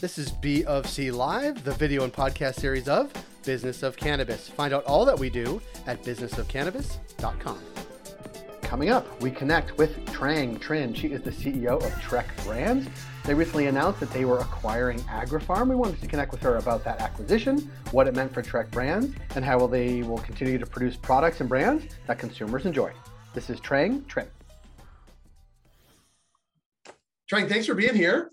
This is B of C Live, the video and podcast series of Business of Cannabis. Find out all that we do at businessofcannabis.com. Coming up, we connect with Trang Trinh. She is the CEO of TREC Brands. They recently announced that they were acquiring Agri-Pharm. We wanted to connect with her about that acquisition, what it meant for TREC Brands, and how they will continue to produce products and brands that consumers enjoy. This is Trang Trinh. Trang, thanks for being here.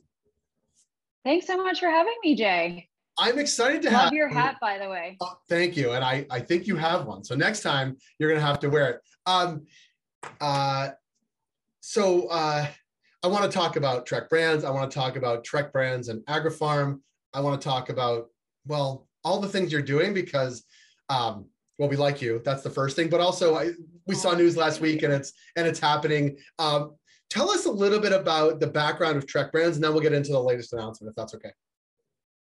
Thanks so much for having me, Jay. I'm excited to Love have your hat, by the way. Oh, thank you, and I I think you have one. So next time you're gonna have to wear it. Um, uh, so uh, I want to talk about TREC Brands. I want to talk about TREC Brands and Agri-Pharm. I want to talk about well all the things you're doing because um, well we like you. That's the first thing. But also I, we saw news last week and it's and it's happening. Um, tell us a little bit about the background of TREC Brands, and then we'll get into the latest announcement if that's okay.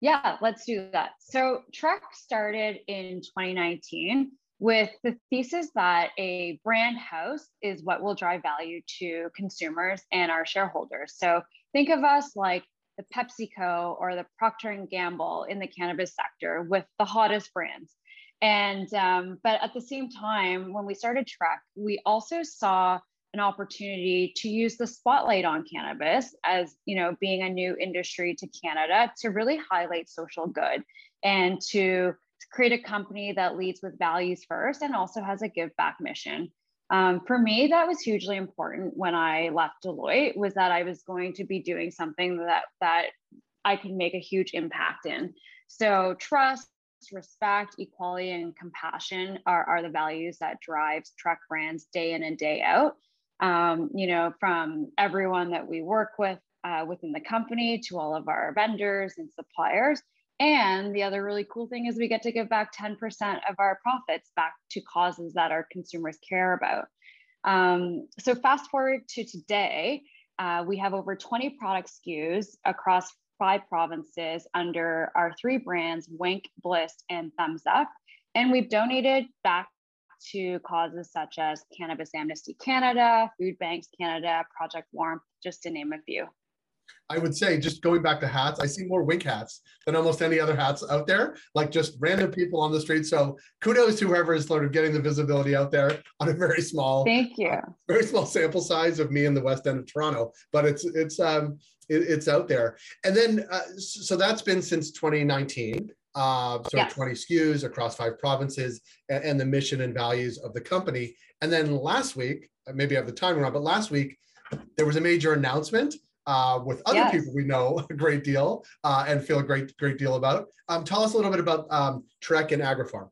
Yeah, let's do that. So TREC started in 2019 with the thesis that a brand house is what will drive value to consumers and our shareholders. So think of us like the PepsiCo or the Procter and Gamble in the cannabis sector with the hottest brands. And um, but at the same time, when we started TREC, we also saw an opportunity to use the spotlight on cannabis as you know being a new industry to canada to really highlight social good and to create a company that leads with values first and also has a give back mission. Um, for me that was hugely important when i left deloitte was that i was going to be doing something that that i could make a huge impact in. So trust respect equality and compassion are, are the values that drives TREC brands day in and day out um, you know, from everyone that we work with uh, within the company to all of our vendors and suppliers. And the other really cool thing is we get to give back 10% of our profits back to causes that our consumers care about. Um, so fast forward to today, uh, we have over 20 product SKUs across five provinces under our three brands, Wink, Bliss, and Thumbs Up. And we've donated back to causes such as Cannabis Amnesty Canada, Food Banks Canada, Project Warmth, just to name a few. I would say, just going back to hats, I see more wink hats than almost any other hats out there, like just random people on the street. So kudos to whoever is sort of getting the visibility out there on a very small, thank you, uh, very small sample size of me in the West End of Toronto, but it's it's um it, it's out there. And then uh, so that's been since 2019 uh, so yes. 20 SKUs across five provinces, and, and, the mission and values of the company. And then last week, uh, maybe I have the time wrong, but last week there was a major announcement uh, with other yes. people we know a great deal uh, and feel a great great deal about. Um, tell us a little bit about um, TREC and Agri-Pharm.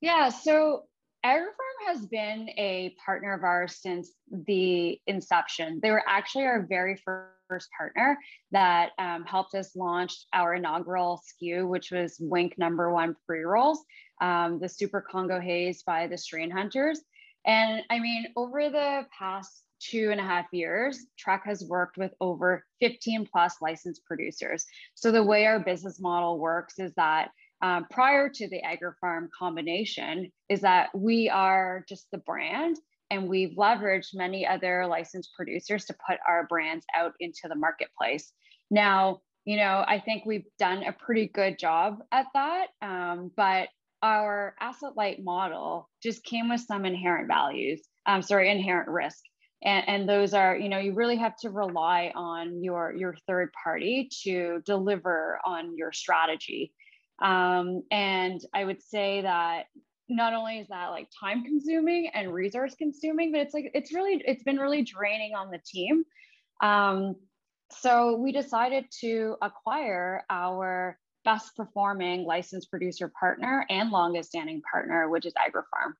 Yeah, so Agri-Pharm has been a partner of ours since the inception. They were actually our very first partner that um, helped us launch our inaugural SKU, which was Wink number one pre rolls, um, the Super Congo Haze by the Strain Hunters. And I mean, over the past two and a half years, TREC has worked with over 15 plus licensed producers. So the way our business model works is that um, prior to the Agri-Pharm combination is that we are just the brand and we've leveraged many other licensed producers to put our brands out into the marketplace. Now, you know, I think we've done a pretty good job at that, um, but our asset light model just came with some inherent values, um, sorry, inherent risk. And, and those are, you know, you really have to rely on your, your third party to deliver on your strategy. Um, and I would say that not only is that like time consuming and resource consuming, but it's like it's really it's been really draining on the team. Um, so we decided to acquire our best performing licensed producer partner and longest standing partner, which is Agri-Pharm.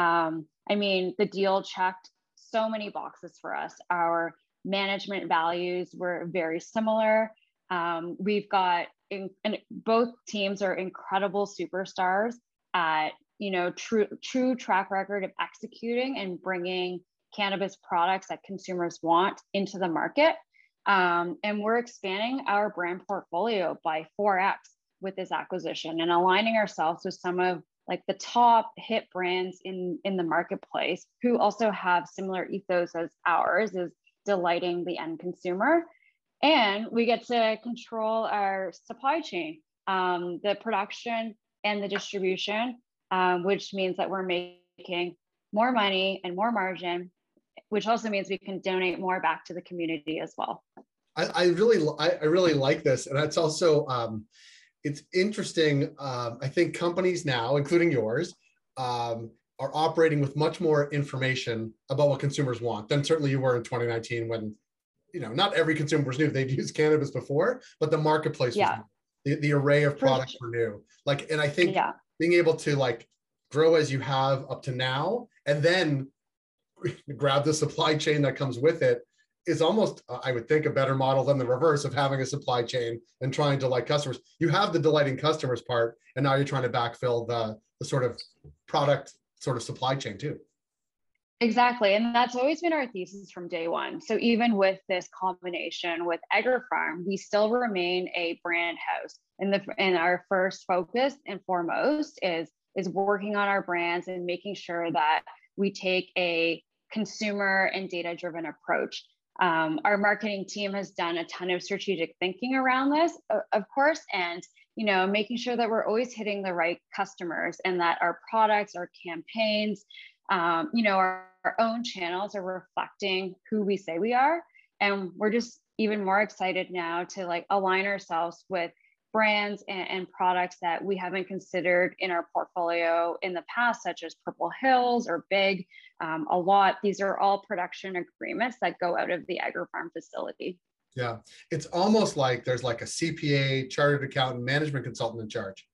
Um, I mean, the deal checked so many boxes for us. Our management values were very similar. Um, we've got in, and both teams are incredible superstars at you know true true track record of executing and bringing cannabis products that consumers want into the market. Um, and we're expanding our brand portfolio by 4x with this acquisition and aligning ourselves with some of like the top hit brands in in the marketplace who also have similar ethos as ours is delighting the end consumer and we get to control our supply chain, um, the production and the distribution, um, which means that we're making more money and more margin, which also means we can donate more back to the community as well. I, I really, I, I, really like this, and it's also, um, it's interesting. Um, I think companies now, including yours, um, are operating with much more information about what consumers want than certainly you were in 2019 when you know not every consumer was new they'd used cannabis before but the marketplace yeah. The, the array of products were new like and i think yeah. being able to like grow as you have up to now and then grab the supply chain that comes with it is almost uh, i would think a better model than the reverse of having a supply chain and trying to delight customers you have the delighting customers part and now you're trying to backfill the the sort of product sort of supply chain too. Exactly. And that's always been our thesis from day one. So even with this combination with Agri-Pharm, we still remain a brand house. And the and our first focus and foremost is is working on our brands and making sure that we take a consumer and data driven approach. Um, our marketing team has done a ton of strategic thinking around this, of course, and you know, making sure that we're always hitting the right customers and that our products, our campaigns, um, you know, our, our own channels are reflecting who we say we are. And we're just even more excited now to like align ourselves with brands and, and, products that we haven't considered in our portfolio in the past, such as Purple Hills or Big, um, a lot. These are all production agreements that go out of the Agri-Pharm facility. Yeah, it's almost like there's like a CPA, chartered accountant, management consultant in charge.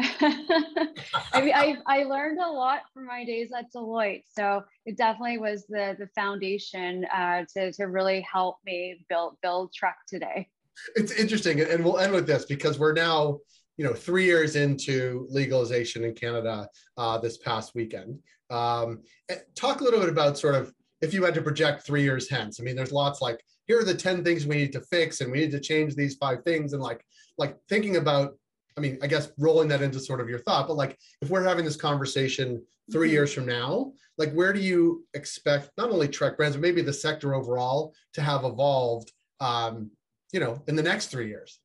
I mean, I, I learned a lot from my days at Deloitte. So it definitely was the, the foundation uh, to, to really help me build, build TREC today. It's interesting. And we'll end with this because we're now, you know, three years into legalization in Canada uh, this past weekend. Um, eh, talk a little bit about sort of if you had to project three years hence. I mean, there's lots like here are the 10 things we need to fix and we need to change these five things and like like thinking about i mean i guess rolling that into sort of your thought but like if we're having this conversation 3 mm-hmm. years from now like where do you expect not only TREC brands but maybe the sector overall to have evolved um you know in the next three years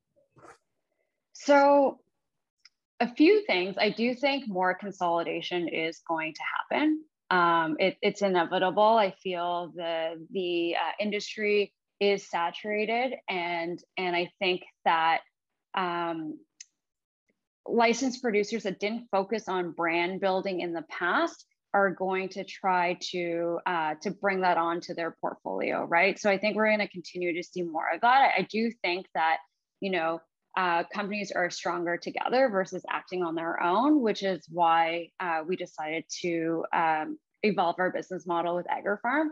so a few things i do think more consolidation is going to happen um, it, it's inevitable. I feel the the uh, industry is saturated and and i think that um, licensed producers that didn't focus on brand building in the past are going to try to uh, to bring that onto their portfolio right? So i think we're going to continue to see more of that. I, I do think that you know uh, companies are stronger together versus acting on their own which is why uh, we decided to um, evolve our business model with Agri-Pharm.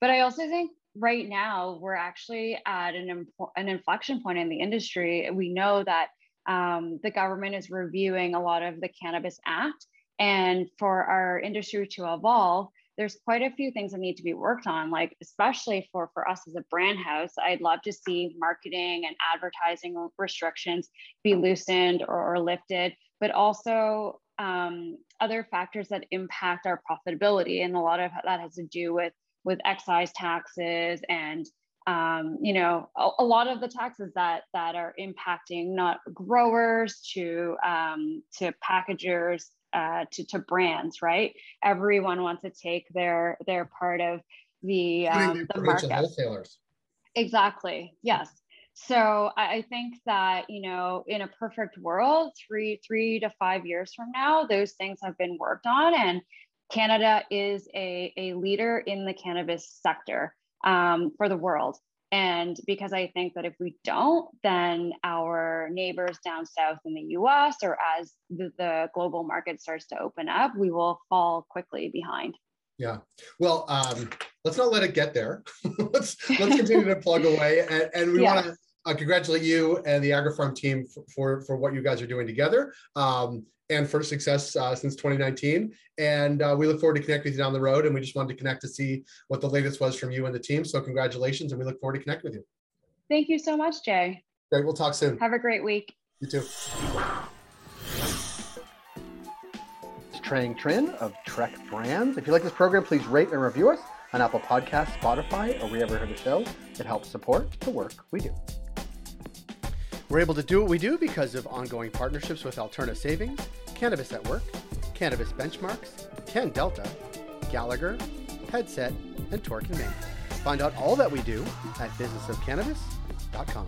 But i also think right now we're actually at an, an inflection point in the industry. We know that um, the government is reviewing a lot of the Cannabis Act. And for our industry to evolve, there's quite a few things that need to be worked on, like especially for, for us as a brand house. I'd love to see marketing and advertising restrictions be loosened or, or lifted, but also um, other factors that impact our profitability. And a lot of that has to do with with excise taxes and um, you know a, a, lot of the taxes that that are impacting not growers to um, to packagers uh, to, to brands right? Everyone wants to take their their part of the um, the market. wholesalers. Exactly yes. So I think that you know in a perfect world three three to five years from now those things have been worked on and Canada is a, a leader in the cannabis sector um, for the world. And because I think that if we don't, then our neighbors down south in the US or as the, the global market starts to open up, we will fall quickly behind. Yeah. Well, um, let's not let it get there. let's let's continue to plug away, and, and we want to uh, congratulate you and the Agri-Pharm team for, for, for what you guys are doing together. Um, and for success uh, since 2019. And uh, we look forward to connect with you down the road. And we just wanted to connect to see what the latest was from you and the team. So congratulations, and we look forward to connect with you. Thank you so much, Jay. Great. We'll talk soon. Have a great week. You too. It's Trang Trinh of TREC Brands. If you like this program, please rate and review us. on Apple Podcasts, Spotify, or wherever you heard the show. It helps support the work we do. We're able to do what we do because of ongoing partnerships with Alterna Savings, Cannabis at Work, Cannabis Benchmarks, Can Delta, Gallagher, Headset, and Torque and Main. Find out all that we do at businessofcannabis.com.